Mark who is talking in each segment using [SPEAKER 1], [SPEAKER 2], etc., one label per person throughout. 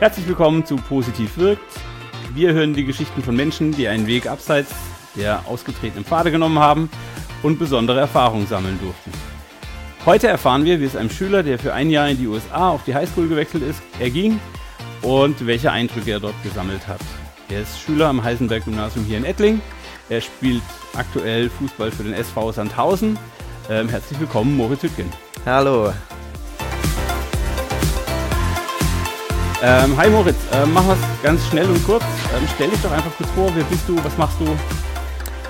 [SPEAKER 1] Herzlich willkommen zu Positiv wirkt. Wir hören die Geschichten von Menschen, die einen Weg abseits der ausgetretenen Pfade genommen haben und besondere Erfahrungen sammeln durften. Heute erfahren wir, wie es einem Schüler, der für ein Jahr in die USA auf die Highschool gewechselt ist, erging und welche Eindrücke er dort gesammelt hat. Er ist Schüler am Heisenberg-Gymnasium hier in Ettling. Er spielt aktuell Fußball für den SV Sandhausen. Ähm, herzlich willkommen, Moritz Hüttgen.
[SPEAKER 2] Hallo.
[SPEAKER 1] Ähm, hi Moritz, ähm, machen wir es ganz schnell und kurz. Ähm, stell dich doch einfach kurz vor, wer bist du, was machst du?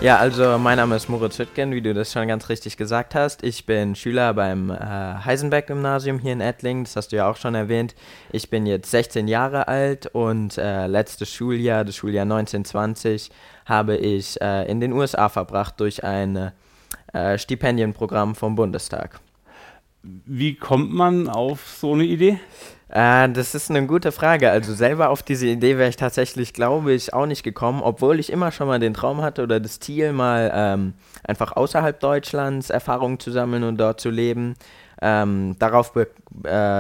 [SPEAKER 2] Ja, also mein Name ist Moritz Hüttgen, wie du das schon ganz richtig gesagt hast. Ich bin Schüler beim äh, Heisenberg-Gymnasium hier in Ettling, das hast du ja auch schon erwähnt. Ich bin jetzt 16 Jahre alt und äh, letztes Schuljahr, das Schuljahr 1920, habe ich äh, in den USA verbracht durch ein äh, Stipendienprogramm vom Bundestag.
[SPEAKER 1] Wie kommt man auf so eine Idee?
[SPEAKER 2] Äh, das ist eine gute Frage. Also selber auf diese Idee wäre ich tatsächlich, glaube ich, auch nicht gekommen, obwohl ich immer schon mal den Traum hatte oder das Ziel, mal ähm, einfach außerhalb Deutschlands Erfahrungen zu sammeln und dort zu leben. Ähm, darauf äh,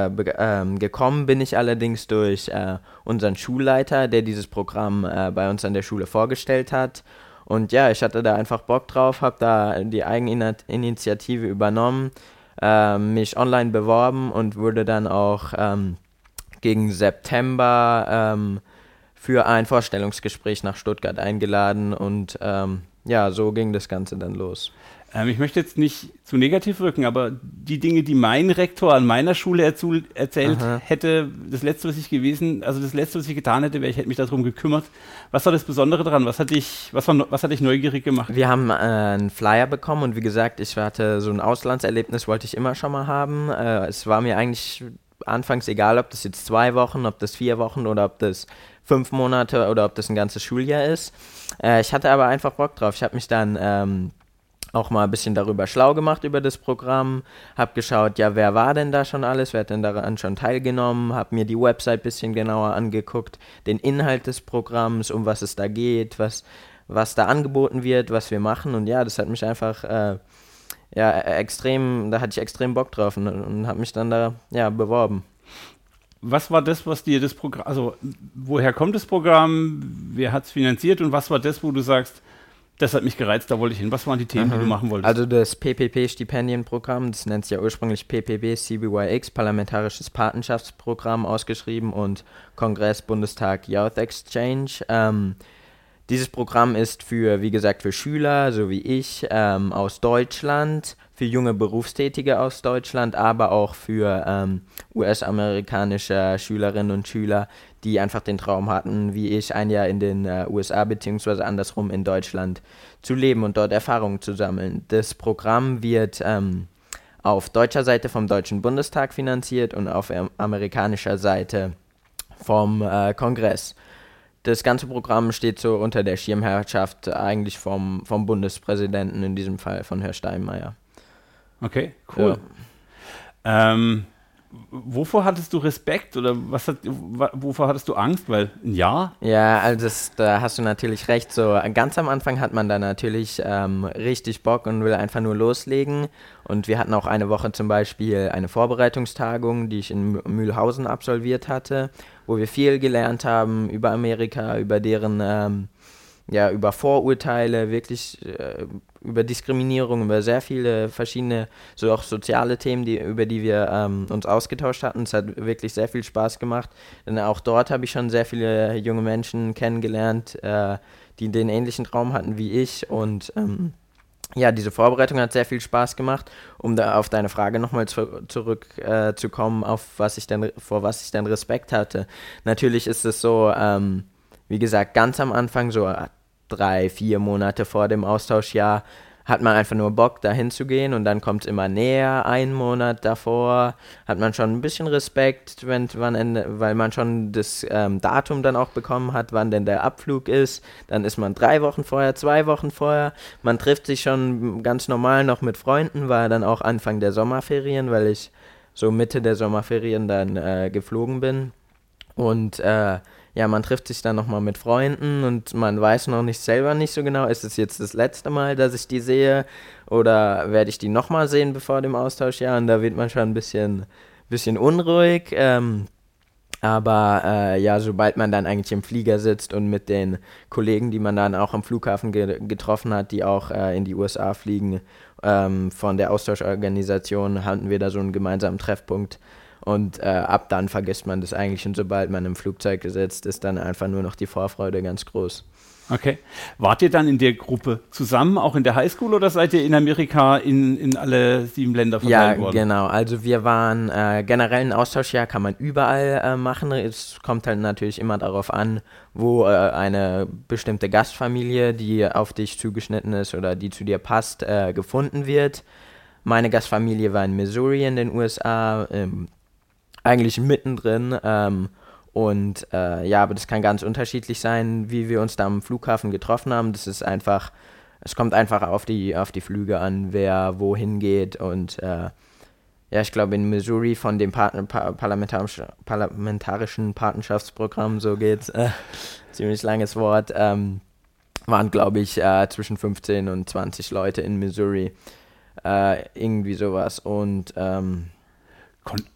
[SPEAKER 2] ähm, gekommen bin ich allerdings durch äh, unseren Schulleiter, der dieses Programm äh, bei uns an der Schule vorgestellt hat. Und ja, ich hatte da einfach Bock drauf, habe da die Eigeninitiative übernommen äh, mich online beworben und wurde dann auch ähm, gegen September ähm, für ein Vorstellungsgespräch nach Stuttgart eingeladen und ähm, ja, so ging das Ganze dann los.
[SPEAKER 1] Ähm, ich möchte jetzt nicht zu negativ wirken, aber die Dinge, die mein Rektor an meiner Schule erzählt Aha. hätte, das letzte, was ich gewesen, also das letzte, was ich getan hätte, wäre, ich hätte mich darum gekümmert. Was war das Besondere daran? Was hat dich, was war, was hat dich neugierig gemacht?
[SPEAKER 2] Wir haben äh, einen Flyer bekommen und wie gesagt, ich hatte so ein Auslandserlebnis, wollte ich immer schon mal haben. Äh, es war mir eigentlich anfangs egal, ob das jetzt zwei Wochen, ob das vier Wochen oder ob das fünf Monate oder ob das ein ganzes Schuljahr ist. Äh, ich hatte aber einfach Bock drauf. Ich habe mich dann ähm, auch mal ein bisschen darüber schlau gemacht über das Programm, habe geschaut, ja, wer war denn da schon alles, wer hat denn daran schon teilgenommen, habe mir die Website ein bisschen genauer angeguckt, den Inhalt des Programms, um was es da geht, was, was da angeboten wird, was wir machen und ja, das hat mich einfach äh, ja, extrem, da hatte ich extrem Bock drauf und, und habe mich dann da ja, beworben.
[SPEAKER 1] Was war das, was dir das Programm, also woher kommt das Programm, wer hat es finanziert und was war das, wo du sagst, das hat mich gereizt, da wollte ich hin. Was waren die Themen, mhm. die du mhm. machen wolltest?
[SPEAKER 2] Also das PPP-Stipendienprogramm, das nennt sich ja ursprünglich PPP CBYX, Parlamentarisches Patenschaftsprogramm ausgeschrieben und Kongress Bundestag Youth Exchange. Ähm, dieses Programm ist für, wie gesagt, für Schüler, so wie ich, ähm, aus Deutschland, für junge Berufstätige aus Deutschland, aber auch für ähm, US-amerikanische Schülerinnen und Schüler, die einfach den Traum hatten, wie ich, ein Jahr in den äh, USA bzw. andersrum in Deutschland zu leben und dort Erfahrungen zu sammeln. Das Programm wird ähm, auf deutscher Seite vom Deutschen Bundestag finanziert und auf amerikanischer Seite vom äh, Kongress das ganze Programm steht so unter der Schirmherrschaft eigentlich vom, vom Bundespräsidenten, in diesem Fall von Herrn Steinmeier.
[SPEAKER 1] Okay, cool. Ja. Ähm, wovor hattest du Respekt oder was hat, wovor hattest du Angst? Weil ein Jahr?
[SPEAKER 2] Ja, also das, da hast du natürlich recht. So ganz am Anfang hat man da natürlich ähm, richtig Bock und will einfach nur loslegen. Und wir hatten auch eine Woche zum Beispiel eine Vorbereitungstagung, die ich in Mühlhausen absolviert hatte, wo wir viel gelernt haben über Amerika, über deren ähm, ja, über Vorurteile, wirklich äh, über Diskriminierung, über sehr viele verschiedene, so auch soziale Themen, die, über die wir ähm, uns ausgetauscht hatten. Es hat wirklich sehr viel Spaß gemacht. Denn auch dort habe ich schon sehr viele junge Menschen kennengelernt, äh, die den ähnlichen Traum hatten wie ich. Und ähm, ja, diese Vorbereitung hat sehr viel Spaß gemacht. Um da auf deine Frage nochmal zu, zurückzukommen, äh, auf was ich denn, vor was ich dann Respekt hatte. Natürlich ist es so, ähm, wie gesagt, ganz am Anfang so drei, vier Monate vor dem Austauschjahr hat man einfach nur Bock, da hinzugehen und dann kommt es immer näher, einen Monat davor hat man schon ein bisschen Respekt, wenn, wann Ende, weil man schon das ähm, Datum dann auch bekommen hat, wann denn der Abflug ist. Dann ist man drei Wochen vorher, zwei Wochen vorher. Man trifft sich schon ganz normal noch mit Freunden, war dann auch Anfang der Sommerferien, weil ich so Mitte der Sommerferien dann äh, geflogen bin. Und äh, ja, man trifft sich dann nochmal mit Freunden und man weiß noch nicht selber nicht so genau, ist es jetzt das letzte Mal, dass ich die sehe oder werde ich die nochmal sehen bevor dem Austausch? Ja, und da wird man schon ein bisschen, bisschen unruhig. Ähm, Aber äh, ja, sobald man dann eigentlich im Flieger sitzt und mit den Kollegen, die man dann auch am Flughafen ge getroffen hat, die auch äh, in die USA fliegen, ähm, von der Austauschorganisation, hatten wir da so einen gemeinsamen Treffpunkt. Und äh, ab dann vergisst man das eigentlich und sobald man im Flugzeug sitzt, ist dann einfach nur noch die Vorfreude ganz groß.
[SPEAKER 1] Okay. Wart ihr dann in der Gruppe zusammen, auch in der Highschool, oder seid ihr in Amerika in, in alle sieben Länder
[SPEAKER 2] verteilt ja, worden? Ja, genau. Also wir waren äh, generell ein Austauschjahr, kann man überall äh, machen. Es kommt halt natürlich immer darauf an, wo äh, eine bestimmte Gastfamilie, die auf dich zugeschnitten ist oder die zu dir passt, äh, gefunden wird. Meine Gastfamilie war in Missouri in den USA, ähm, eigentlich mittendrin. Ähm, und äh, ja, aber das kann ganz unterschiedlich sein, wie wir uns da am Flughafen getroffen haben. Das ist einfach, es kommt einfach auf die, auf die Flüge an, wer wohin geht. Und äh, ja, ich glaube in Missouri von dem Part pa parlamentarisch, parlamentarischen Patenschaftsprogramm, so geht's, äh, ziemlich langes Wort, ähm, waren glaube ich äh, zwischen 15 und 20 Leute in Missouri. Äh, irgendwie sowas. Und ähm,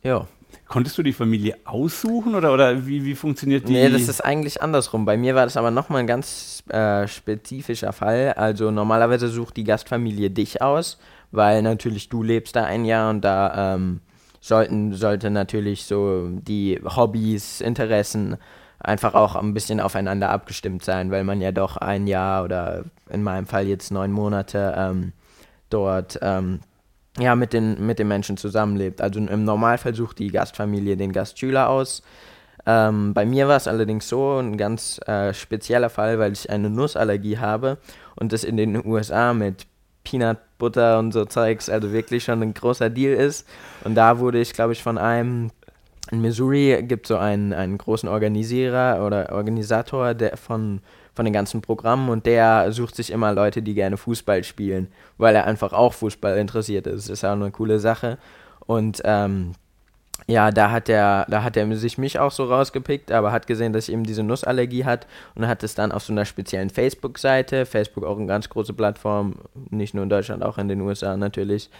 [SPEAKER 1] ja. Konntest du die Familie aussuchen oder, oder wie, wie funktioniert die?
[SPEAKER 2] Nee, das ist eigentlich andersrum. Bei mir war das aber nochmal ein ganz äh, spezifischer Fall. Also normalerweise sucht die Gastfamilie dich aus, weil natürlich du lebst da ein Jahr und da ähm, sollten, sollte natürlich so die Hobbys, Interessen einfach auch ein bisschen aufeinander abgestimmt sein, weil man ja doch ein Jahr oder in meinem Fall jetzt neun Monate ähm, dort ähm, ja, mit den, mit den Menschen zusammenlebt. Also im Normalfall sucht die Gastfamilie den Gastschüler aus. Ähm, bei mir war es allerdings so ein ganz äh, spezieller Fall, weil ich eine Nussallergie habe und das in den USA mit Peanut Butter und so Zeugs also wirklich schon ein großer Deal ist. Und da wurde ich, glaube ich, von einem in Missouri gibt so einen, einen großen Organisierer oder Organisator der von von den ganzen Programmen und der sucht sich immer Leute, die gerne Fußball spielen, weil er einfach auch Fußball interessiert ist. Das ist ja auch eine coole Sache. Und ähm, ja, da hat er, da hat er sich mich auch so rausgepickt, aber hat gesehen, dass ich eben diese Nussallergie hat und hat es dann auf so einer speziellen Facebook-Seite, Facebook auch eine ganz große Plattform, nicht nur in Deutschland, auch in den USA natürlich,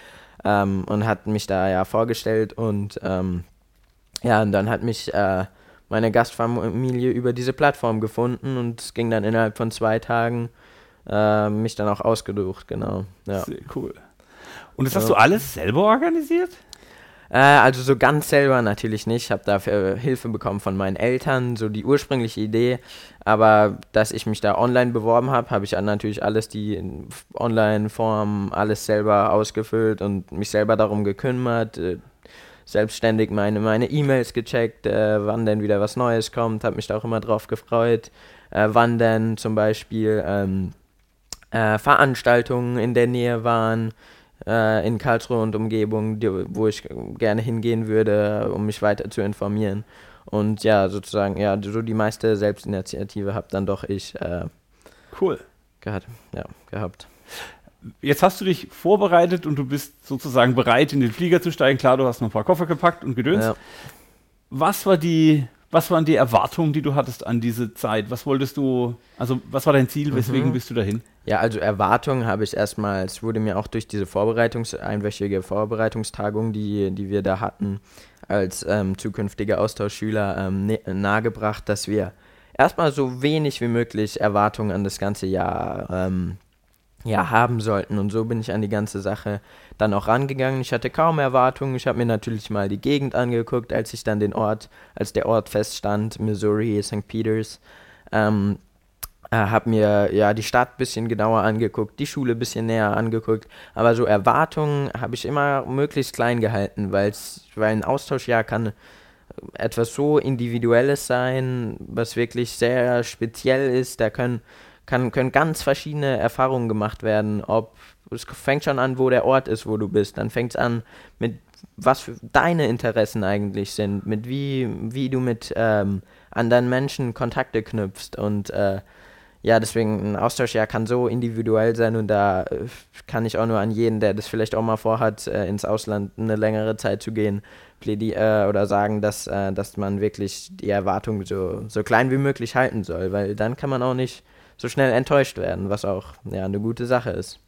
[SPEAKER 2] ähm, und hat mich da ja vorgestellt und ähm, ja, und dann hat mich äh, meine Gastfamilie über diese Plattform gefunden und es ging dann innerhalb von zwei Tagen äh, mich dann auch ausgesucht, genau. Ja.
[SPEAKER 1] Sehr cool. Und das hast du alles selber organisiert?
[SPEAKER 2] Äh, also so ganz selber natürlich nicht. Ich habe dafür Hilfe bekommen von meinen Eltern, so die ursprüngliche Idee. Aber dass ich mich da online beworben habe, habe ich dann natürlich alles die Online-Form, alles selber ausgefüllt und mich selber darum gekümmert. Selbstständig meine meine E-Mails gecheckt, äh, wann denn wieder was Neues kommt, habe mich da auch immer drauf gefreut, äh, wann denn zum Beispiel ähm, äh, Veranstaltungen in der Nähe waren, äh, in Karlsruhe und Umgebung, die, wo ich gerne hingehen würde, um mich weiter zu informieren. Und ja, sozusagen, ja, so die meiste Selbstinitiative habe dann doch ich äh,
[SPEAKER 1] cool.
[SPEAKER 2] gehabt. Ja, gehabt
[SPEAKER 1] jetzt hast du dich vorbereitet und du bist sozusagen bereit, in den Flieger zu steigen. Klar, du hast noch ein paar Koffer gepackt und gedöns. Ja. Was war die, was waren die Erwartungen, die du hattest an diese Zeit? Was wolltest du, also was war dein Ziel, weswegen mhm. bist du dahin?
[SPEAKER 2] Ja, also Erwartungen habe ich erstmal, es wurde mir auch durch diese Vorbereitungs-, einwöchige Vorbereitungstagung, die, die wir da hatten, als ähm, zukünftige Austauschschüler ähm, ne, nahegebracht, dass wir erstmal so wenig wie möglich Erwartungen an das ganze Jahr ähm, ja, haben sollten. Und so bin ich an die ganze Sache dann auch rangegangen. Ich hatte kaum Erwartungen. Ich habe mir natürlich mal die Gegend angeguckt, als ich dann den Ort, als der Ort feststand, Missouri, St. Peters. Ähm, äh, habe mir ja die Stadt ein bisschen genauer angeguckt, die Schule ein bisschen näher angeguckt. Aber so Erwartungen habe ich immer möglichst klein gehalten, weil ein Austauschjahr kann etwas so Individuelles sein, was wirklich sehr speziell ist. Da können kann, können ganz verschiedene Erfahrungen gemacht werden. Ob es fängt schon an, wo der Ort ist, wo du bist. Dann fängt es an mit was deine Interessen eigentlich sind, mit wie, wie du mit ähm, anderen Menschen Kontakte knüpfst und äh, ja, deswegen ein Austauschjahr kann so individuell sein und da äh, kann ich auch nur an jeden, der das vielleicht auch mal vorhat, äh, ins Ausland eine längere Zeit zu gehen, plädieren äh, oder sagen, dass, dass man wirklich die Erwartungen so, so klein wie möglich halten soll, weil dann kann man auch nicht so schnell enttäuscht werden, was auch ja eine gute Sache ist.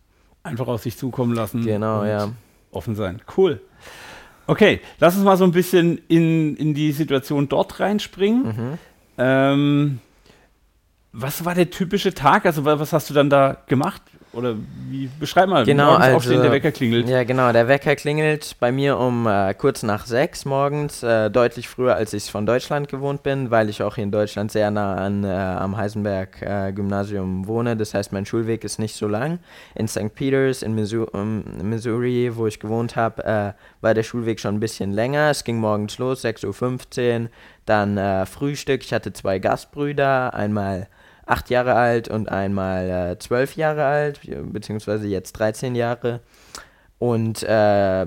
[SPEAKER 1] Einfach auf sich zukommen lassen.
[SPEAKER 2] Genau, ja.
[SPEAKER 1] Offen sein. Cool. Okay, lass uns mal so ein bisschen in, in die Situation dort reinspringen. Mhm. Ähm, was war der typische Tag? Also was hast du dann da gemacht? Oder wie beschreib mal,
[SPEAKER 2] genau, morgens also,
[SPEAKER 1] aufstehen, der Wecker klingelt.
[SPEAKER 2] Ja, genau, der Wecker klingelt bei mir um äh, kurz nach sechs morgens, äh, deutlich früher, als ich von Deutschland gewohnt bin, weil ich auch hier in Deutschland sehr nah an, äh, am Heisenberg-Gymnasium äh, wohne. Das heißt, mein Schulweg ist nicht so lang. In St. Peters in Missouri, Missouri wo ich gewohnt habe, äh, war der Schulweg schon ein bisschen länger. Es ging morgens los, 6.15 Uhr, dann äh, Frühstück. Ich hatte zwei Gastbrüder, einmal acht Jahre alt und einmal äh, zwölf Jahre alt, beziehungsweise jetzt 13 Jahre. Und äh,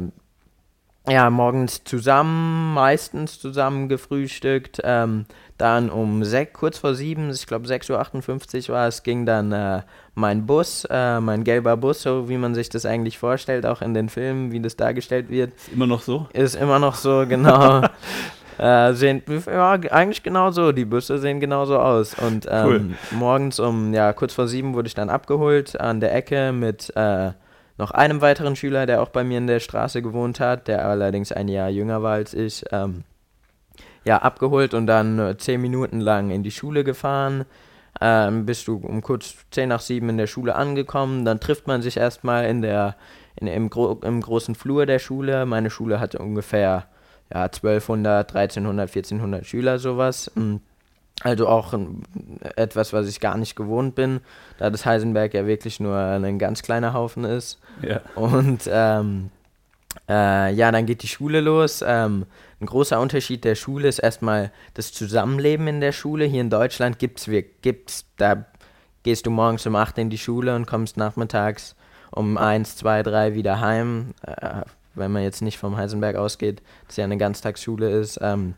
[SPEAKER 2] ja, morgens zusammen, meistens zusammen gefrühstückt. Ähm, dann um sech, kurz vor sieben, ich glaube 6.58 Uhr war es, ging dann äh, mein Bus, äh, mein gelber Bus, so wie man sich das eigentlich vorstellt, auch in den Filmen, wie das dargestellt wird.
[SPEAKER 1] Ist immer noch so?
[SPEAKER 2] Ist immer noch so, genau. Äh, sehen, ja, eigentlich genauso. Die Busse sehen genauso aus. Und ähm, cool. morgens um, ja, kurz vor sieben wurde ich dann abgeholt an der Ecke mit äh, noch einem weiteren Schüler, der auch bei mir in der Straße gewohnt hat, der allerdings ein Jahr jünger war als ich. Ähm, ja, abgeholt und dann äh, zehn Minuten lang in die Schule gefahren. Ähm, bist du um kurz zehn nach sieben in der Schule angekommen. Dann trifft man sich erstmal in der, in, im, Gro im großen Flur der Schule. Meine Schule hatte ungefähr ja, 1200, 1300, 1400 Schüler, sowas. Hm. Also auch etwas, was ich gar nicht gewohnt bin, da das Heisenberg ja wirklich nur ein ganz kleiner Haufen ist. Ja. Und ähm, äh, ja, dann geht die Schule los. Ähm, ein großer Unterschied der Schule ist erstmal das Zusammenleben in der Schule. Hier in Deutschland gibt es, gibt's, da gehst du morgens um 8 in die Schule und kommst nachmittags um 1, 2, 3 wieder heim. Äh, wenn man jetzt nicht vom Heisenberg ausgeht, dass ja eine Ganztagsschule ist. Ähm,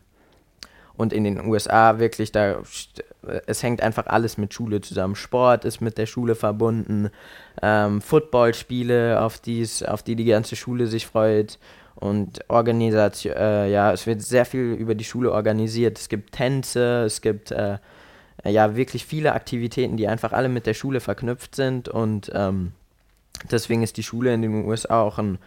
[SPEAKER 2] und in den USA wirklich, da es hängt einfach alles mit Schule zusammen. Sport ist mit der Schule verbunden, ähm, Footballspiele, auf, die's, auf die die ganze Schule sich freut und Organisation, äh, ja, es wird sehr viel über die Schule organisiert. Es gibt Tänze, es gibt äh, ja wirklich viele Aktivitäten, die einfach alle mit der Schule verknüpft sind und ähm, deswegen ist die Schule in den USA auch ein,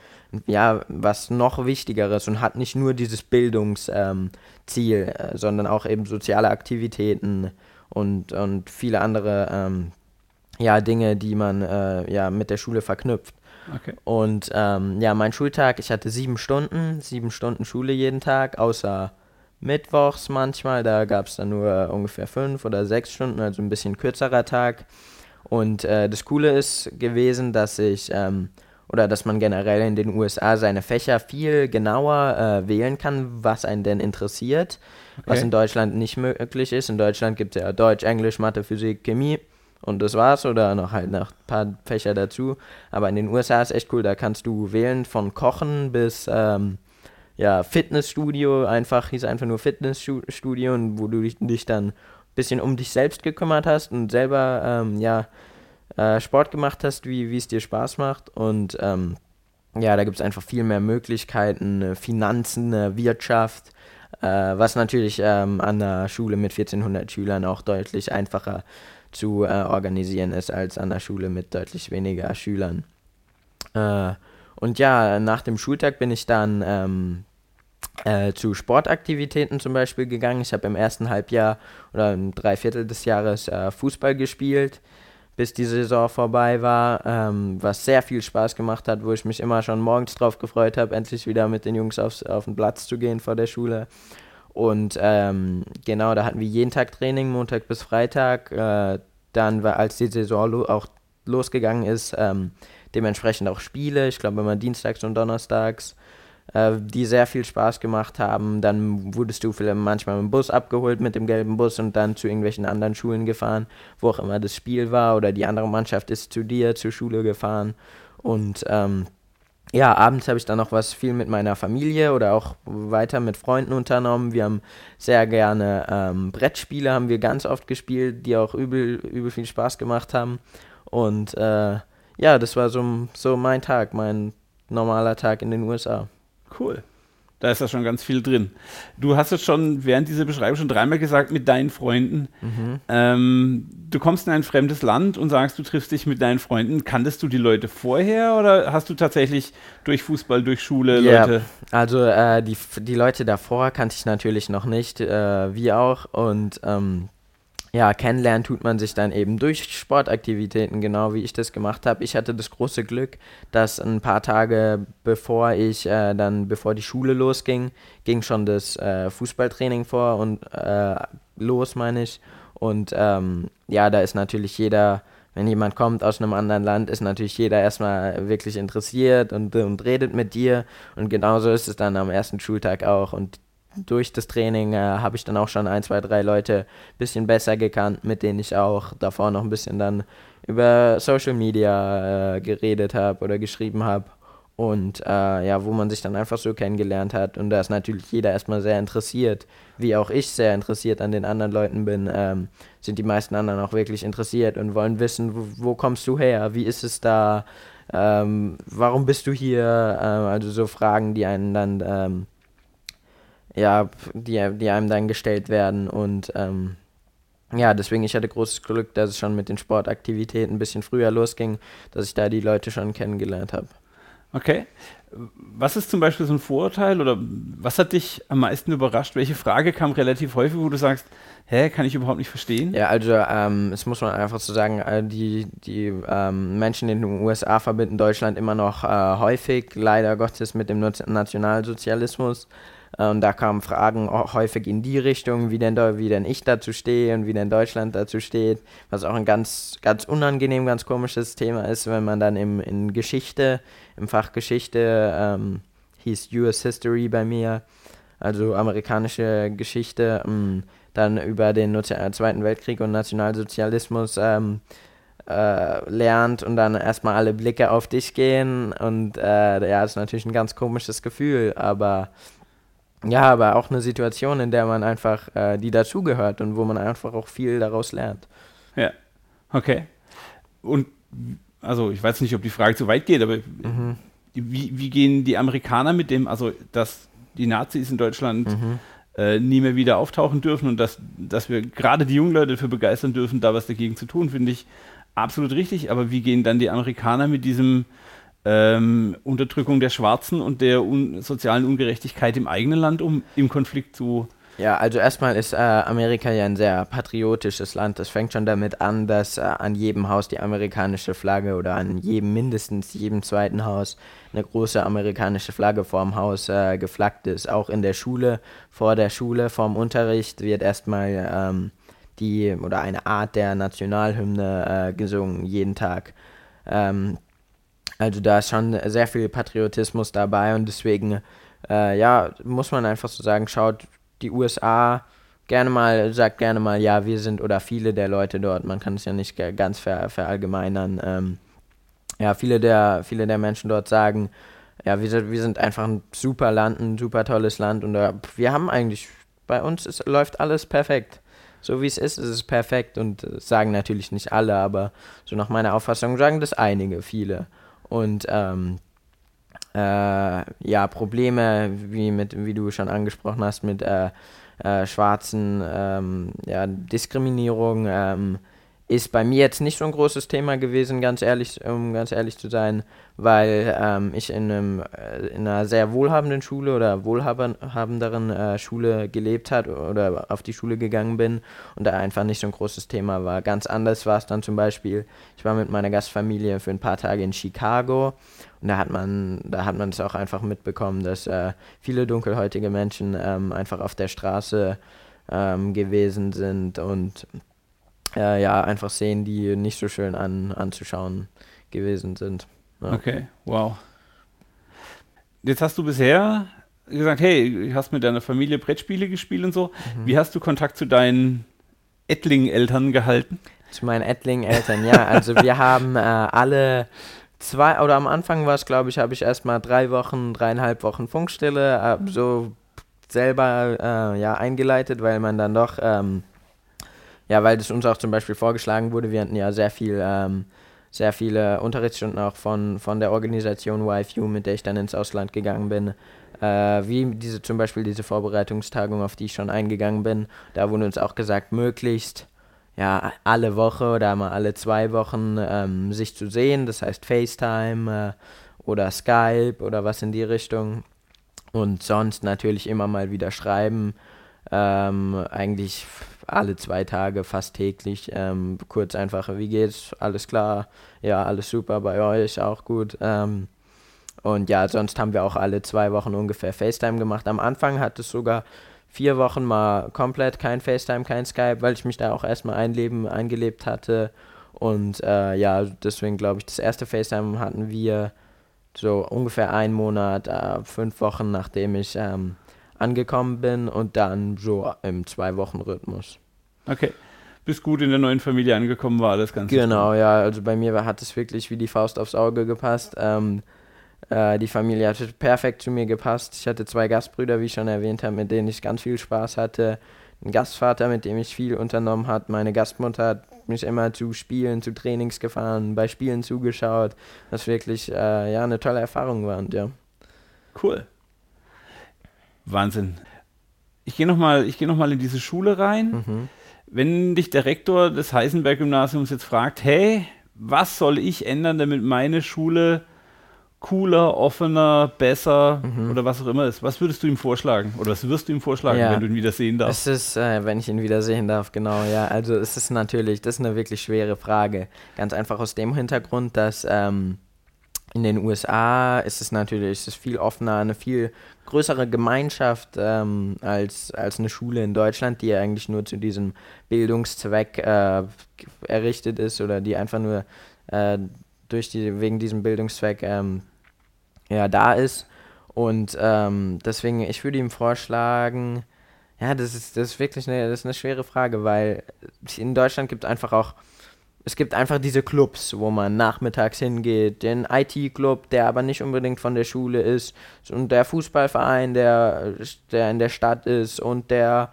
[SPEAKER 2] ja, was noch Wichtigeres und hat nicht nur dieses Bildungsziel, ähm, äh, sondern auch eben soziale Aktivitäten und, und viele andere ähm, ja, Dinge, die man äh, ja, mit der Schule verknüpft. Okay. Und ähm, ja, mein Schultag, ich hatte sieben Stunden, sieben Stunden Schule jeden Tag, außer Mittwochs manchmal, da gab es dann nur ungefähr fünf oder sechs Stunden, also ein bisschen kürzerer Tag. Und äh, das Coole ist gewesen, dass ich ähm, oder dass man generell in den USA seine Fächer viel genauer äh, wählen kann, was einen denn interessiert, okay. was in Deutschland nicht möglich ist. In Deutschland gibt es ja Deutsch, Englisch, Mathe, Physik, Chemie und das war's oder noch halt noch ein paar Fächer dazu. Aber in den USA ist echt cool, da kannst du wählen von Kochen bis ähm, ja, Fitnessstudio, einfach, hieß einfach nur Fitnessstudio und wo du dich, dich dann ein bisschen um dich selbst gekümmert hast und selber ähm, ja äh, Sport gemacht hast, wie es dir Spaß macht. Und ähm, ja, da gibt es einfach viel mehr Möglichkeiten, äh, Finanzen, äh, Wirtschaft, äh, was natürlich ähm, an der Schule mit 1400 Schülern auch deutlich einfacher zu äh, organisieren ist als an der Schule mit deutlich weniger Schülern. Äh, und ja, nach dem Schultag bin ich dann ähm, äh, zu Sportaktivitäten zum Beispiel gegangen. Ich habe im ersten Halbjahr oder ein Dreiviertel des Jahres äh, Fußball gespielt bis die Saison vorbei war, ähm, was sehr viel Spaß gemacht hat, wo ich mich immer schon morgens drauf gefreut habe, endlich wieder mit den Jungs aufs, auf den Platz zu gehen vor der Schule. Und ähm, genau, da hatten wir jeden Tag Training, Montag bis Freitag. Äh, dann war, als die Saison lo auch losgegangen ist, ähm, dementsprechend auch Spiele. Ich glaube immer dienstags und donnerstags die sehr viel Spaß gemacht haben. Dann wurdest du vielleicht manchmal mit dem Bus abgeholt mit dem gelben Bus und dann zu irgendwelchen anderen Schulen gefahren, wo auch immer das Spiel war oder die andere Mannschaft ist zu dir zur Schule gefahren. Und ähm, ja, abends habe ich dann noch was viel mit meiner Familie oder auch weiter mit Freunden unternommen. Wir haben sehr gerne ähm, Brettspiele, haben wir ganz oft gespielt, die auch übel, übel viel Spaß gemacht haben. Und äh, ja, das war so, so mein Tag, mein normaler Tag in den USA.
[SPEAKER 1] Cool. Da ist ja schon ganz viel drin. Du hast jetzt schon während dieser Beschreibung schon dreimal gesagt, mit deinen Freunden. Mhm. Ähm, du kommst in ein fremdes Land und sagst, du triffst dich mit deinen Freunden. Kanntest du die Leute vorher oder hast du tatsächlich durch Fußball, durch Schule
[SPEAKER 2] yeah. Leute? Also äh, die, die Leute davor kannte ich natürlich noch nicht, äh, wie auch. Und ähm, ja, kennenlernen tut man sich dann eben durch Sportaktivitäten, genau wie ich das gemacht habe. Ich hatte das große Glück, dass ein paar Tage bevor ich äh, dann, bevor die Schule losging, ging schon das äh, Fußballtraining vor und äh, los, meine ich. Und ähm, ja, da ist natürlich jeder, wenn jemand kommt aus einem anderen Land, ist natürlich jeder erstmal wirklich interessiert und, und redet mit dir. Und genauso ist es dann am ersten Schultag auch. Und durch das Training äh, habe ich dann auch schon ein, zwei, drei Leute ein bisschen besser gekannt, mit denen ich auch davor noch ein bisschen dann über Social Media äh, geredet habe oder geschrieben habe. Und äh, ja, wo man sich dann einfach so kennengelernt hat. Und da ist natürlich jeder erstmal sehr interessiert, wie auch ich sehr interessiert an den anderen Leuten bin, ähm, sind die meisten anderen auch wirklich interessiert und wollen wissen, wo, wo kommst du her, wie ist es da, ähm, warum bist du hier? Ähm, also so Fragen, die einen dann ähm, ja, die, die einem dann gestellt werden. Und ähm, ja, deswegen, ich hatte großes Glück, dass es schon mit den Sportaktivitäten ein bisschen früher losging, dass ich da die Leute schon kennengelernt habe.
[SPEAKER 1] Okay. Was ist zum Beispiel so ein Vorurteil oder was hat dich am meisten überrascht? Welche Frage kam relativ häufig, wo du sagst, hä, kann ich überhaupt nicht verstehen?
[SPEAKER 2] Ja, also ähm, es muss man einfach so sagen, äh, die, die ähm, Menschen in den USA verbinden Deutschland immer noch äh, häufig, leider Gottes, mit dem Nationalsozialismus. Äh, und da kamen Fragen häufig in die Richtung, wie denn, wie denn ich dazu stehe und wie denn Deutschland dazu steht, was auch ein ganz, ganz unangenehm, ganz komisches Thema ist, wenn man dann im, in Geschichte, im Fach Geschichte, ähm, hieß US History bei mir, also amerikanische Geschichte, ähm, dann über den Zweiten Weltkrieg und Nationalsozialismus ähm, äh, lernt und dann erstmal alle Blicke auf dich gehen und äh, ja, ist natürlich ein ganz komisches Gefühl, aber ja, aber auch eine Situation, in der man einfach, äh, die dazugehört und wo man einfach auch viel daraus lernt.
[SPEAKER 1] Ja, okay. Und also ich weiß nicht, ob die Frage zu weit geht, aber mhm. wie, wie gehen die Amerikaner mit dem, also dass die Nazis in Deutschland mhm. äh, nie mehr wieder auftauchen dürfen und dass, dass wir gerade die jungen Leute dafür begeistern dürfen, da was dagegen zu tun, finde ich absolut richtig. Aber wie gehen dann die Amerikaner mit diesem ähm, Unterdrückung der Schwarzen und der un sozialen Ungerechtigkeit im eigenen Land, um im Konflikt zu.
[SPEAKER 2] Ja, also erstmal ist äh, Amerika ja ein sehr patriotisches Land. Das fängt schon damit an, dass äh, an jedem Haus die amerikanische Flagge oder an jedem mindestens jedem zweiten Haus eine große amerikanische Flagge vorm Haus äh, geflaggt ist. Auch in der Schule, vor der Schule, vorm Unterricht wird erstmal ähm, die oder eine Art der Nationalhymne äh, gesungen, jeden Tag. Ähm, also da ist schon sehr viel Patriotismus dabei und deswegen, äh, ja, muss man einfach so sagen, schaut die USA gerne mal, sagt gerne mal, ja, wir sind oder viele der Leute dort, man kann es ja nicht ganz ver, verallgemeinern. Ähm, ja, viele der, viele der Menschen dort sagen, ja, wir sind, wir sind einfach ein super Land, ein super tolles Land und äh, wir haben eigentlich, bei uns ist, läuft alles perfekt. So wie es ist, ist es perfekt und äh, sagen natürlich nicht alle, aber so nach meiner Auffassung sagen das einige, viele und ähm, äh, ja, Probleme, wie, mit, wie du schon angesprochen hast, mit äh, äh, schwarzen ähm, ja, Diskriminierung, ähm, ist bei mir jetzt nicht so ein großes Thema gewesen, ganz ehrlich, um ganz ehrlich zu sein, weil ähm, ich in, einem, äh, in, einer sehr wohlhabenden Schule oder wohlhabenderen äh, Schule gelebt hat oder auf die Schule gegangen bin und da einfach nicht so ein großes Thema war. Ganz anders war es dann zum Beispiel, ich war mit meiner Gastfamilie für ein paar Tage in Chicago und da hat man, da hat man es auch einfach mitbekommen, dass äh, viele dunkelhäutige Menschen ähm, einfach auf der Straße ähm, gewesen sind und äh, ja, einfach sehen, die nicht so schön an, anzuschauen gewesen sind. Ja.
[SPEAKER 1] Okay, wow. Jetzt hast du bisher gesagt, hey, du hast mit deiner Familie Brettspiele gespielt und so. Mhm. Wie hast du Kontakt zu deinen Ettling-Eltern gehalten?
[SPEAKER 2] Zu meinen Ettling-Eltern, ja. Also wir haben äh, alle zwei, oder am Anfang war es, glaube ich, habe ich erstmal drei Wochen, dreieinhalb Wochen Funkstille äh, so selber äh, ja, eingeleitet, weil man dann doch ähm, ja, weil das uns auch zum Beispiel vorgeschlagen wurde. Wir hatten ja sehr viel, ähm, sehr viele Unterrichtsstunden auch von, von der Organisation YFU, mit der ich dann ins Ausland gegangen bin. Äh, wie diese zum Beispiel diese Vorbereitungstagung, auf die ich schon eingegangen bin. Da wurde uns auch gesagt, möglichst ja, alle Woche oder mal alle zwei Wochen ähm, sich zu sehen, das heißt FaceTime äh, oder Skype oder was in die Richtung. Und sonst natürlich immer mal wieder schreiben. Ähm, eigentlich alle zwei Tage, fast täglich. Ähm, kurz einfach, wie geht's? Alles klar? Ja, alles super bei euch, auch gut. Ähm, und ja, sonst haben wir auch alle zwei Wochen ungefähr FaceTime gemacht. Am Anfang hat es sogar vier Wochen mal komplett kein FaceTime, kein Skype, weil ich mich da auch erstmal einleben, eingelebt hatte. Und äh, ja, deswegen glaube ich, das erste FaceTime hatten wir so ungefähr einen Monat, äh, fünf Wochen, nachdem ich ähm, angekommen bin und dann so im Zwei-Wochen-Rhythmus.
[SPEAKER 1] Okay. Bis gut in der neuen Familie angekommen war das Ganze.
[SPEAKER 2] Genau, ja. Also bei mir war, hat es wirklich wie die Faust aufs Auge gepasst. Ähm, äh, die Familie hat perfekt zu mir gepasst. Ich hatte zwei Gastbrüder, wie ich schon erwähnt habe, mit denen ich ganz viel Spaß hatte. Ein Gastvater, mit dem ich viel unternommen habe. Meine Gastmutter hat mich immer zu Spielen, zu Trainings gefahren, bei Spielen zugeschaut. Was wirklich äh, ja, eine tolle Erfahrung war. Und, ja.
[SPEAKER 1] Cool. Wahnsinn. Ich gehe nochmal geh noch in diese Schule rein. Mhm. Wenn dich der Rektor des Heisenberg-Gymnasiums jetzt fragt, hey, was soll ich ändern, damit meine Schule cooler, offener, besser mhm. oder was auch immer ist. Was würdest du ihm vorschlagen? Oder was wirst du ihm vorschlagen, ja. wenn du ihn wieder sehen darfst?
[SPEAKER 2] Es ist, äh, wenn ich ihn wieder sehen darf, genau, ja. Also es ist natürlich, das ist eine wirklich schwere Frage. Ganz einfach aus dem Hintergrund, dass ähm, in den USA ist es natürlich ist es viel offener, eine viel größere Gemeinschaft ähm, als, als eine Schule in Deutschland, die eigentlich nur zu diesem Bildungszweck äh, errichtet ist oder die einfach nur äh, durch die, wegen diesem Bildungszweck ähm, ja, da ist. Und ähm, deswegen, ich würde ihm vorschlagen, ja, das ist, das ist wirklich eine, das ist eine schwere Frage, weil in Deutschland gibt es einfach auch es gibt einfach diese Clubs, wo man nachmittags hingeht. Den IT-Club, der aber nicht unbedingt von der Schule ist. Und der Fußballverein, der, der in der Stadt ist. Und der,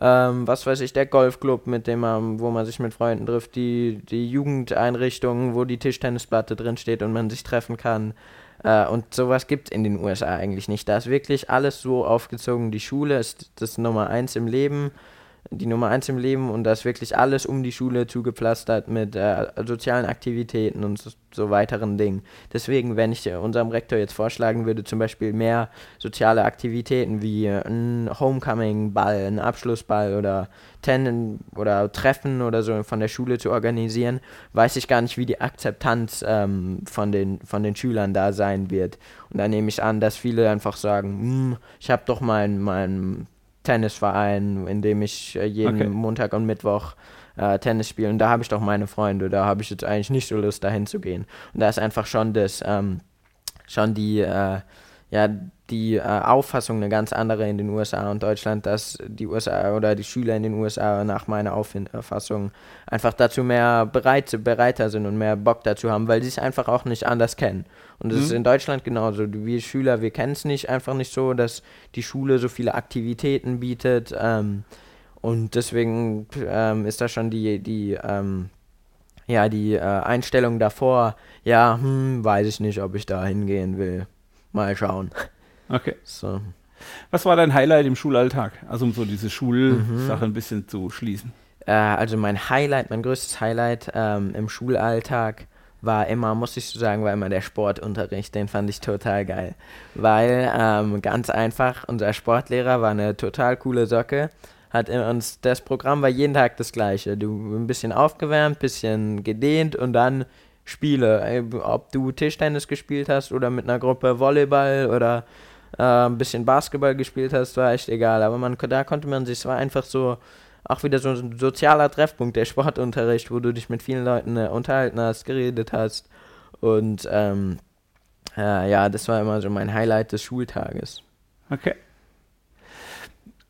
[SPEAKER 2] ähm, was weiß ich, der Golfclub, mit dem man, wo man sich mit Freunden trifft. Die, die Jugendeinrichtungen, wo die Tischtennisplatte drin steht und man sich treffen kann. Äh, und sowas gibt es in den USA eigentlich nicht. Da ist wirklich alles so aufgezogen. Die Schule ist das Nummer eins im Leben die Nummer eins im Leben und da ist wirklich alles um die Schule zugepflastert mit äh, sozialen Aktivitäten und so, so, weiteren Dingen. Deswegen, wenn ich unserem Rektor jetzt vorschlagen würde, zum Beispiel mehr soziale Aktivitäten wie äh, ein Homecoming-Ball, ein Abschlussball oder Ten oder Treffen oder so von der Schule zu organisieren, weiß ich gar nicht, wie die Akzeptanz ähm, von, den, von den Schülern da sein wird. Und da nehme ich an, dass viele einfach sagen, hm, ich habe doch mein, mein Tennisverein, in dem ich äh, jeden okay. Montag und Mittwoch äh, Tennis spiele. Und da habe ich doch meine Freunde. Da habe ich jetzt eigentlich nicht so Lust, dahin zu gehen. Und da ist einfach schon das, ähm, schon die, äh, ja, die äh, Auffassung eine ganz andere in den USA und Deutschland, dass die USA oder die Schüler in den USA nach meiner Auffassung einfach dazu mehr bereit, bereiter sind und mehr Bock dazu haben, weil sie es einfach auch nicht anders kennen. Und das mhm. ist in Deutschland genauso. Wir Schüler, wir kennen es nicht, einfach nicht so, dass die Schule so viele Aktivitäten bietet. Ähm, und deswegen ähm, ist da schon die, die, ähm, ja, die äh, Einstellung davor, ja, hm, weiß ich nicht, ob ich da hingehen will. Mal schauen.
[SPEAKER 1] Okay. So. Was war dein Highlight im Schulalltag? Also um so diese Schulsache mhm. ein bisschen zu schließen.
[SPEAKER 2] Äh, also mein Highlight, mein größtes Highlight ähm, im Schulalltag war immer, muss ich so sagen, war immer der Sportunterricht. Den fand ich total geil. Weil, ähm, ganz einfach, unser Sportlehrer war eine total coole Socke. Hat uns, das Programm war jeden Tag das gleiche. Du ein bisschen aufgewärmt, bisschen gedehnt und dann Spiele. Ob du Tischtennis gespielt hast oder mit einer Gruppe Volleyball oder äh, ein bisschen Basketball gespielt hast, war echt egal. Aber man, da konnte man sich, es war einfach so, auch wieder so ein sozialer Treffpunkt, der Sportunterricht, wo du dich mit vielen Leuten äh, unterhalten hast, geredet hast. Und ähm, äh, ja, das war immer so mein Highlight des Schultages.
[SPEAKER 1] Okay.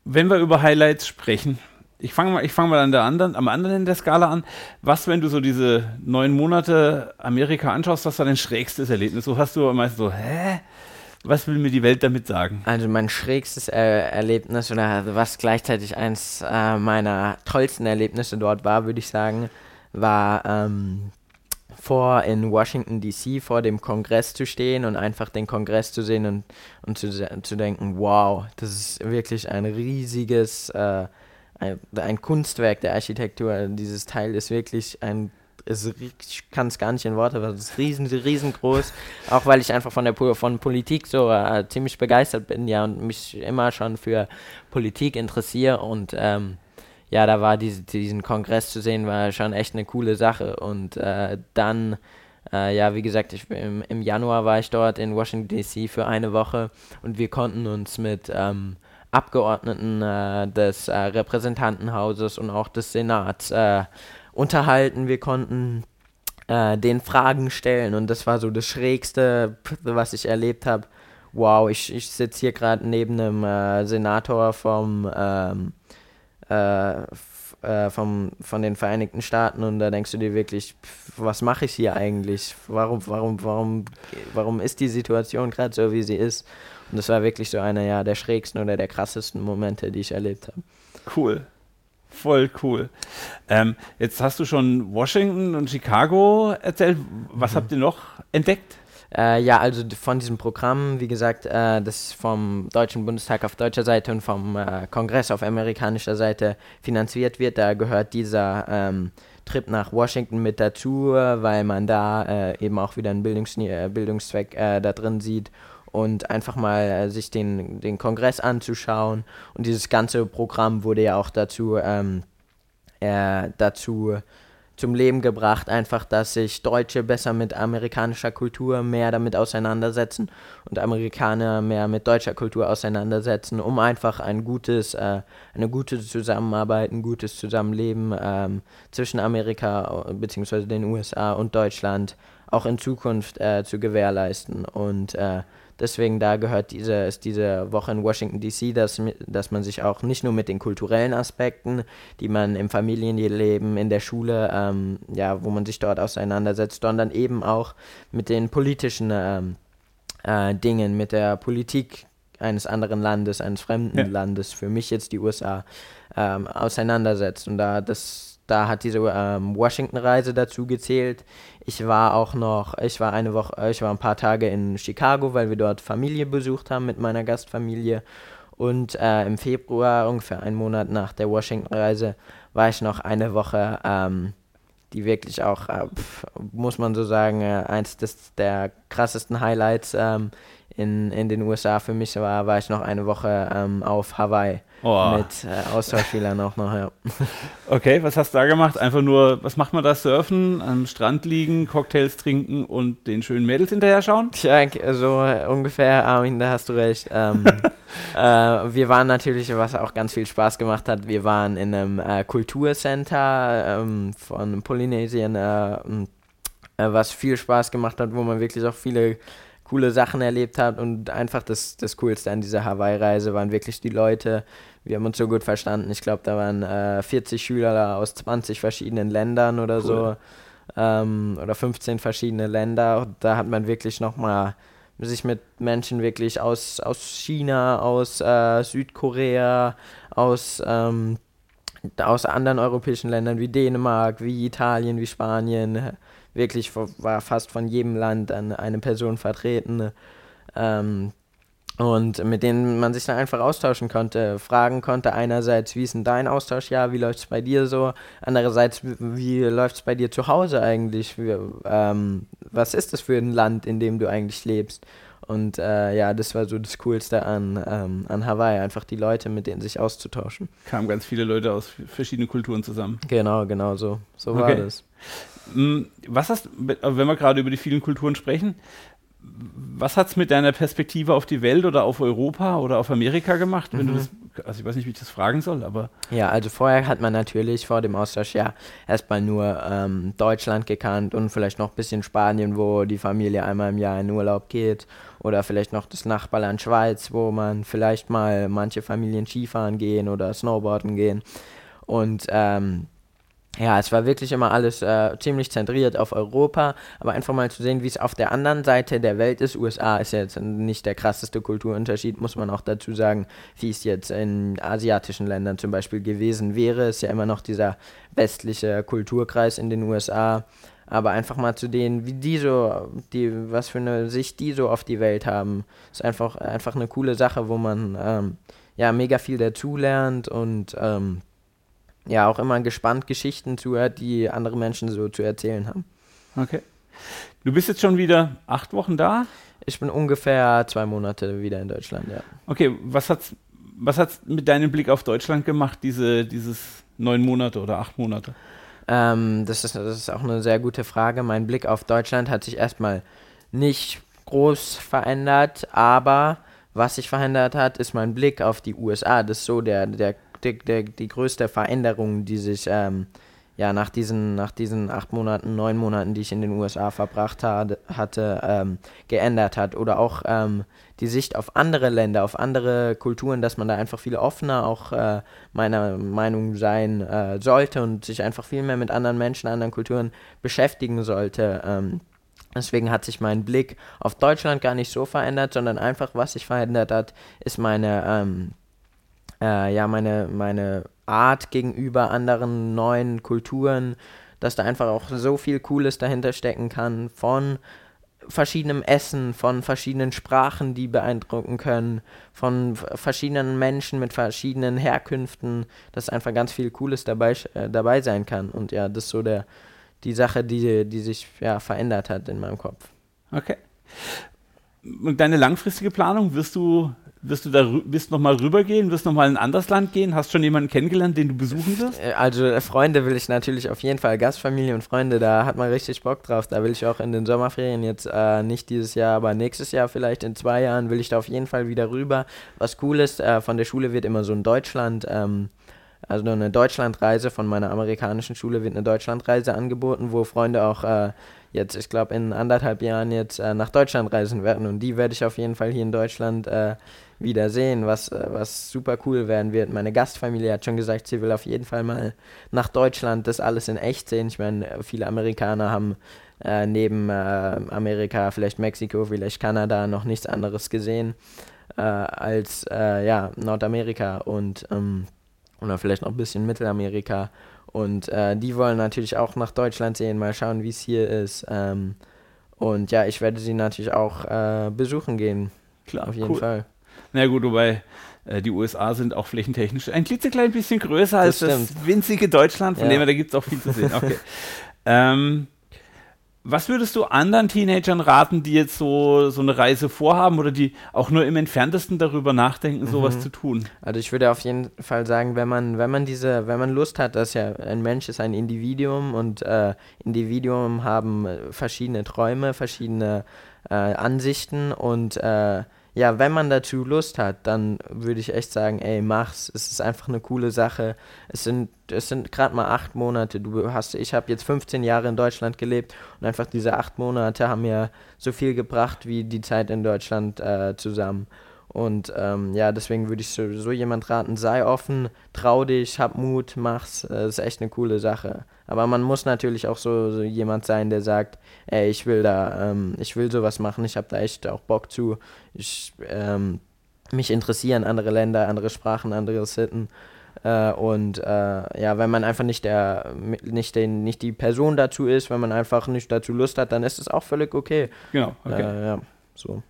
[SPEAKER 1] Wenn wir über Highlights sprechen, ich fange mal, fang mal an der anderen, am anderen Ende der Skala an. Was, wenn du so diese neun Monate Amerika anschaust, was war dein schrägstes Erlebnis? So hast du meist so, hä? Was will mir die Welt damit sagen?
[SPEAKER 2] Also mein schrägstes äh, Erlebnis oder was gleichzeitig eins äh, meiner tollsten Erlebnisse dort war, würde ich sagen, war ähm, vor in Washington DC vor dem Kongress zu stehen und einfach den Kongress zu sehen und, und zu, zu denken, wow, das ist wirklich ein riesiges, äh, ein, ein Kunstwerk der Architektur. Dieses Teil ist wirklich ein ist, ich kann es gar nicht in Worte fassen, es ist riesen, riesengroß, auch weil ich einfach von der von Politik so äh, ziemlich begeistert bin, ja, und mich immer schon für Politik interessiere. Und ähm, ja, da war diese, diesen Kongress zu sehen, war schon echt eine coole Sache. Und äh, dann, äh, ja, wie gesagt, ich, im, im, Januar war ich dort in Washington DC für eine Woche. Und wir konnten uns mit ähm, Abgeordneten äh, des äh, Repräsentantenhauses und auch des Senats äh, unterhalten. Wir konnten äh, den Fragen stellen und das war so das Schrägste, was ich erlebt habe. Wow, ich, ich sitze hier gerade neben einem Senator vom ähm, äh, äh, vom, von den Vereinigten Staaten und da denkst du dir wirklich, was mache ich hier eigentlich? Warum, warum, warum, warum ist die Situation gerade so, wie sie ist? Und das war wirklich so einer ja, der schrägsten oder der krassesten Momente, die ich erlebt habe.
[SPEAKER 1] Cool. Voll cool. Ähm, jetzt hast du schon Washington und Chicago erzählt. Was mhm. habt ihr noch entdeckt?
[SPEAKER 2] Äh, ja, also von diesem Programm, wie gesagt, äh, das vom Deutschen Bundestag auf deutscher Seite und vom äh, Kongress auf amerikanischer Seite finanziert wird, da gehört dieser ähm, Trip nach Washington mit dazu, weil man da äh, eben auch wieder einen Bildungs äh, Bildungszweck äh, da drin sieht und einfach mal sich den, den Kongress anzuschauen. Und dieses ganze Programm wurde ja auch dazu, ähm, dazu zum Leben gebracht, einfach, dass sich Deutsche besser mit amerikanischer Kultur mehr damit auseinandersetzen und Amerikaner mehr mit deutscher Kultur auseinandersetzen, um einfach ein gutes, äh, eine gute Zusammenarbeit, ein gutes Zusammenleben ähm, zwischen Amerika äh, bzw. den USA und Deutschland auch in Zukunft äh, zu gewährleisten. Und äh, Deswegen da gehört diese, ist diese Woche in Washington DC, dass, dass man sich auch nicht nur mit den kulturellen Aspekten, die man im Familienleben, in der Schule, ähm, ja, wo man sich dort auseinandersetzt, sondern eben auch mit den politischen ähm, äh, Dingen, mit der Politik eines anderen Landes, eines fremden ja. Landes, für mich jetzt die USA, ähm, auseinandersetzt. Und da das da hat diese ähm, Washington-Reise dazu gezählt. Ich war auch noch, ich war eine Woche, ich war ein paar Tage in Chicago, weil wir dort Familie besucht haben mit meiner Gastfamilie. Und äh, im Februar, ungefähr einen Monat nach der Washington-Reise, war ich noch eine Woche, ähm, die wirklich auch, äh, pf, muss man so sagen, äh, eins des, der krassesten Highlights ähm, in, in den USA für mich war, war ich noch eine Woche ähm, auf Hawaii. Oh. Mit äh, Austauschschülern auch noch, ja.
[SPEAKER 1] Okay, was hast du da gemacht? Einfach nur, was macht man da? Surfen, am Strand liegen, Cocktails trinken und den schönen Mädels hinterher schauen?
[SPEAKER 2] Tja, so ungefähr, Armin, da hast du recht. Ähm, äh, wir waren natürlich, was auch ganz viel Spaß gemacht hat, wir waren in einem äh, Kulturcenter ähm, von Polynesien, äh, äh, was viel Spaß gemacht hat, wo man wirklich auch viele coole Sachen erlebt hat und einfach das, das Coolste an dieser Hawaii-Reise waren wirklich die Leute. Wir haben uns so gut verstanden. Ich glaube, da waren äh, 40 Schüler aus 20 verschiedenen Ländern oder cool. so. Ähm, oder 15 verschiedene Länder. Und da hat man wirklich nochmal sich mit Menschen wirklich aus, aus China, aus äh, Südkorea, aus, ähm, aus anderen europäischen Ländern wie Dänemark, wie Italien, wie Spanien, wirklich war fast von jedem Land eine Person vertreten. Ähm, und mit denen man sich dann einfach austauschen konnte, fragen konnte. Einerseits, wie ist denn dein Austauschjahr, wie läuft es bei dir so? Andererseits, wie läuft es bei dir zu Hause eigentlich? Wie, ähm, was ist das für ein Land, in dem du eigentlich lebst? Und äh, ja, das war so das Coolste an, ähm, an Hawaii, einfach die Leute, mit denen sich auszutauschen.
[SPEAKER 1] Kamen ganz viele Leute aus verschiedenen Kulturen zusammen.
[SPEAKER 2] Genau, genau so. So okay. war das.
[SPEAKER 1] Hm, was hast, wenn wir gerade über die vielen Kulturen sprechen, was hat es mit deiner Perspektive auf die Welt oder auf Europa oder auf Amerika gemacht? Wenn mhm. du das, also ich weiß nicht, wie ich das fragen soll, aber.
[SPEAKER 2] Ja, also vorher hat man natürlich vor dem Austausch ja erstmal nur ähm, Deutschland gekannt und vielleicht noch ein bisschen Spanien, wo die Familie einmal im Jahr in Urlaub geht. Oder vielleicht noch das Nachbarland Schweiz, wo man vielleicht mal manche Familien Skifahren gehen oder Snowboarden gehen. Und ähm, ja, es war wirklich immer alles äh, ziemlich zentriert auf Europa, aber einfach mal zu sehen, wie es auf der anderen Seite der Welt ist. USA ist jetzt nicht der krasseste Kulturunterschied, muss man auch dazu sagen, wie es jetzt in asiatischen Ländern zum Beispiel gewesen wäre. Ist ja immer noch dieser westliche Kulturkreis in den USA. Aber einfach mal zu denen, wie die so, die, was für eine Sicht die so auf die Welt haben, ist einfach, einfach eine coole Sache, wo man ähm, ja mega viel dazulernt und ähm, ja auch immer gespannt Geschichten zuhört, die andere Menschen so zu erzählen haben.
[SPEAKER 1] Okay. Du bist jetzt schon wieder acht Wochen da?
[SPEAKER 2] Ich bin ungefähr zwei Monate wieder in Deutschland, ja.
[SPEAKER 1] Okay, was hat's, was hat's mit deinem Blick auf Deutschland gemacht, diese, dieses neun Monate oder acht Monate?
[SPEAKER 2] Ähm, das, ist, das ist auch eine sehr gute Frage. Mein Blick auf Deutschland hat sich erstmal nicht groß verändert, aber was sich verändert hat, ist mein Blick auf die USA. Das ist so der, der die, die, die größte Veränderung, die sich ähm, ja, nach, diesen, nach diesen acht Monaten, neun Monaten, die ich in den USA verbracht had, hatte, ähm, geändert hat. Oder auch ähm, die Sicht auf andere Länder, auf andere Kulturen, dass man da einfach viel offener auch äh, meiner Meinung sein äh, sollte und sich einfach viel mehr mit anderen Menschen, anderen Kulturen beschäftigen sollte. Ähm, Deswegen hat sich mein Blick auf Deutschland gar nicht so verändert, sondern einfach, was sich verändert hat, ist meine ähm, äh, ja, meine, meine Art gegenüber anderen neuen Kulturen, dass da einfach auch so viel Cooles dahinter stecken kann, von verschiedenem Essen, von verschiedenen Sprachen, die beeindrucken können, von verschiedenen Menschen mit verschiedenen Herkünften, dass einfach ganz viel Cooles dabei, äh, dabei sein kann. Und ja, das ist so der, die Sache, die, die sich ja, verändert hat in meinem Kopf.
[SPEAKER 1] Okay. Und deine langfristige Planung, wirst du wirst du da wirst noch mal rübergehen? Wirst noch mal in ein anderes Land gehen? Hast du schon jemanden kennengelernt, den du besuchen wirst?
[SPEAKER 2] Also äh, Freunde will ich natürlich auf jeden Fall. Gastfamilie und Freunde, da hat man richtig Bock drauf. Da will ich auch in den Sommerferien jetzt äh, nicht dieses Jahr, aber nächstes Jahr vielleicht in zwei Jahren will ich da auf jeden Fall wieder rüber. Was cool ist, äh, von der Schule wird immer so ein Deutschland. Ähm, also eine Deutschlandreise von meiner amerikanischen Schule wird eine Deutschlandreise angeboten, wo Freunde auch äh, jetzt, ich glaube, in anderthalb Jahren jetzt äh, nach Deutschland reisen werden. Und die werde ich auf jeden Fall hier in Deutschland äh, wieder sehen, was, äh, was super cool werden wird. Meine Gastfamilie hat schon gesagt, sie will auf jeden Fall mal nach Deutschland das alles in echt sehen. Ich meine, viele Amerikaner haben äh, neben äh, Amerika, vielleicht Mexiko, vielleicht Kanada noch nichts anderes gesehen äh, als ja, Nordamerika und ähm, oder vielleicht noch ein bisschen Mittelamerika. Und äh, die wollen natürlich auch nach Deutschland sehen, mal schauen, wie es hier ist. Ähm, und ja, ich werde sie natürlich auch äh, besuchen gehen.
[SPEAKER 1] Klar, auf jeden cool. Fall. Na gut, wobei äh, die USA sind auch flächentechnisch ein klitzeklein bisschen größer das als stimmt. das winzige Deutschland, von ja. dem her, da gibt es auch viel zu sehen. Okay. ähm, was würdest du anderen Teenagern raten, die jetzt so, so eine Reise vorhaben oder die auch nur im entferntesten darüber nachdenken, sowas mhm. zu tun?
[SPEAKER 2] Also ich würde auf jeden Fall sagen, wenn man, wenn man diese, wenn man Lust hat, dass ja ein Mensch ist ein Individuum und äh, Individuen haben äh, verschiedene Träume, verschiedene äh, Ansichten und äh, ja, wenn man dazu Lust hat, dann würde ich echt sagen, ey, mach's. Es ist einfach eine coole Sache. Es sind, es sind gerade mal acht Monate. Du hast, ich habe jetzt 15 Jahre in Deutschland gelebt und einfach diese acht Monate haben mir so viel gebracht wie die Zeit in Deutschland äh, zusammen. Und ähm, ja, deswegen würde ich so, so jemand raten, sei offen, trau dich, hab Mut, mach's. Das ist echt eine coole Sache. Aber man muss natürlich auch so, so jemand sein, der sagt, ey, ich will da, ähm, ich will sowas machen, ich habe da echt auch Bock zu. Ich, ähm, mich interessieren andere Länder, andere Sprachen, andere Sitten. Äh, und äh, ja, wenn man einfach nicht der, nicht den, nicht die Person dazu ist, wenn man einfach nicht dazu Lust hat, dann ist es auch völlig okay.
[SPEAKER 1] Genau, okay.
[SPEAKER 2] Äh, ja, so.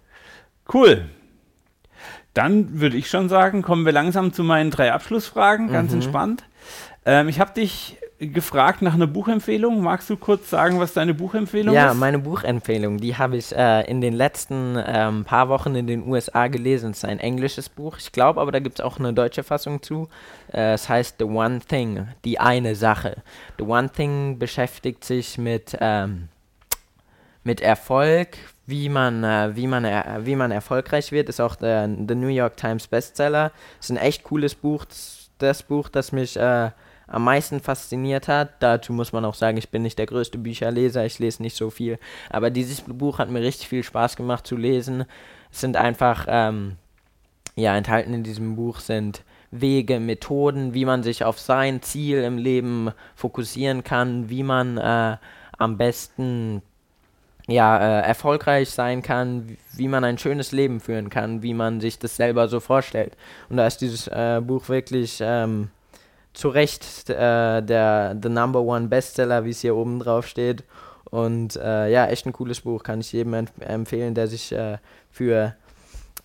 [SPEAKER 1] Cool. Dann würde ich schon sagen, kommen wir langsam zu meinen drei Abschlussfragen, ganz mhm. entspannt. Ähm, ich habe dich gefragt nach einer Buchempfehlung. Magst du kurz sagen, was deine Buchempfehlung
[SPEAKER 2] ja,
[SPEAKER 1] ist?
[SPEAKER 2] Ja, meine Buchempfehlung, die habe ich äh, in den letzten ähm, paar Wochen in den USA gelesen. Es ist ein englisches Buch. Ich glaube aber, da gibt es auch eine deutsche Fassung zu. Äh, es heißt The One Thing, die eine Sache. The One Thing beschäftigt sich mit, ähm, mit Erfolg, wie man, äh, wie, man äh, wie man erfolgreich wird, ist auch der The New York Times Bestseller. Ist ein echt cooles Buch. Das, Buch, das mich äh, am meisten fasziniert hat. Dazu muss man auch sagen, ich bin nicht der größte Bücherleser, ich lese nicht so viel. Aber dieses Buch hat mir richtig viel Spaß gemacht zu lesen. Es sind einfach, ähm, ja, enthalten in diesem Buch sind Wege, Methoden, wie man sich auf sein Ziel im Leben fokussieren kann, wie man äh, am besten ja, äh, erfolgreich sein kann, wie man ein schönes Leben führen kann, wie man sich das selber so vorstellt. Und da ist dieses äh, Buch wirklich ähm, zu Recht äh, der The Number One Bestseller, wie es hier oben drauf steht. Und äh, ja, echt ein cooles Buch, kann ich jedem empf empfehlen, der sich äh, für,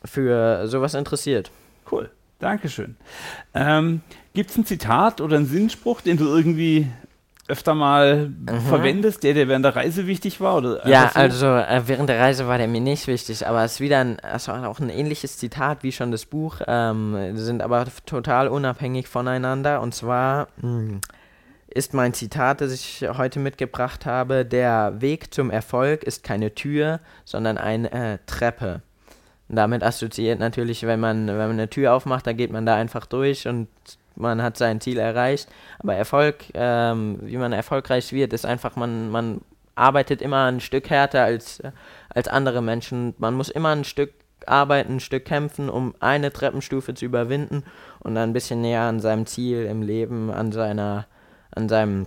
[SPEAKER 2] für sowas interessiert.
[SPEAKER 1] Cool, Dankeschön. Ähm, Gibt es ein Zitat oder einen Sinnspruch, den du irgendwie öfter mal mhm. verwendest, der dir während der Reise wichtig war? Oder
[SPEAKER 2] ja, so? also äh, während der Reise war der mir nicht wichtig, aber es ist wieder ein, also auch ein ähnliches Zitat wie schon das Buch, ähm, sind aber total unabhängig voneinander und zwar mh, hm, ist mein Zitat, das ich heute mitgebracht habe, der Weg zum Erfolg ist keine Tür, sondern eine äh, Treppe. Und damit assoziiert natürlich, wenn man, wenn man eine Tür aufmacht, da geht man da einfach durch und man hat sein Ziel erreicht. Aber Erfolg, ähm, wie man erfolgreich wird, ist einfach, man, man arbeitet immer ein Stück härter als, als andere Menschen. Man muss immer ein Stück arbeiten, ein Stück kämpfen, um eine Treppenstufe zu überwinden und dann ein bisschen näher an seinem Ziel im Leben, an seiner, an seinem,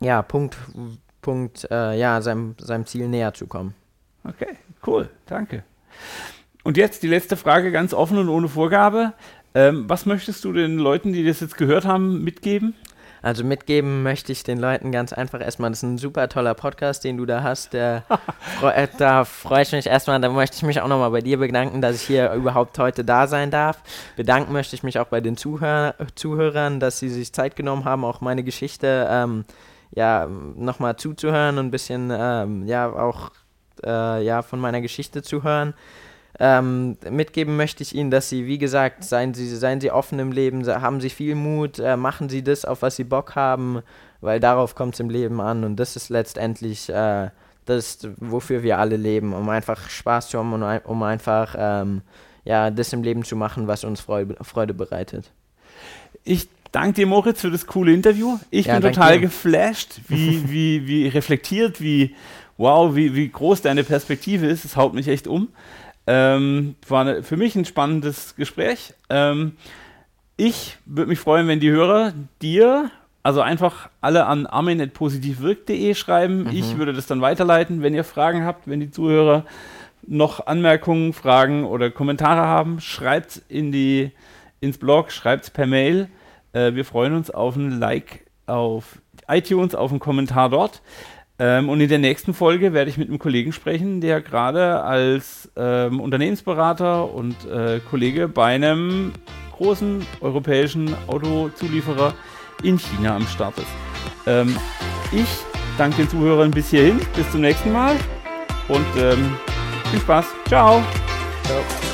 [SPEAKER 2] ja, Punkt, Punkt, äh, ja, seinem, seinem Ziel näher zu kommen.
[SPEAKER 1] Okay, cool, danke. Und jetzt die letzte Frage, ganz offen und ohne Vorgabe. Ähm, was möchtest du den Leuten, die das jetzt gehört haben, mitgeben?
[SPEAKER 2] Also mitgeben möchte ich den Leuten ganz einfach erstmal, das ist ein super toller Podcast, den du da hast. Der, äh, da freue ich mich erstmal, da möchte ich mich auch nochmal bei dir bedanken, dass ich hier überhaupt heute da sein darf. Bedanken möchte ich mich auch bei den Zuhör Zuhörern, dass sie sich Zeit genommen haben, auch meine Geschichte ähm, ja, nochmal zuzuhören und ein bisschen ähm, ja auch äh, ja, von meiner Geschichte zu hören. Ähm, mitgeben möchte ich Ihnen, dass Sie, wie gesagt, seien Sie, seien Sie offen im Leben, haben Sie viel Mut, äh, machen Sie das, auf was Sie Bock haben, weil darauf kommt es im Leben an und das ist letztendlich äh, das, wofür wir alle leben, um einfach Spaß zu haben und um einfach ähm, ja, das im Leben zu machen, was uns Freude, Freude bereitet.
[SPEAKER 1] Ich danke dir, Moritz, für das coole Interview. Ich ja, bin total dir. geflasht, wie, wie, wie reflektiert, wie wow, wie, wie groß deine Perspektive ist. Es haut mich echt um. Ähm, war eine, für mich ein spannendes Gespräch. Ähm, ich würde mich freuen, wenn die Hörer dir, also einfach alle an armin.positivwirk.de schreiben. Mhm. Ich würde das dann weiterleiten, wenn ihr Fragen habt, wenn die Zuhörer noch Anmerkungen, Fragen oder Kommentare haben, schreibt in die ins Blog, schreibt per Mail. Äh, wir freuen uns auf ein Like auf iTunes, auf einen Kommentar dort. Ähm, und in der nächsten Folge werde ich mit einem Kollegen sprechen, der gerade als ähm, Unternehmensberater und äh, Kollege bei einem großen europäischen Autozulieferer in China am Start ist. Ähm, ich danke den Zuhörern bis hierhin. Bis zum nächsten Mal und ähm, viel Spaß. Ciao. Ciao.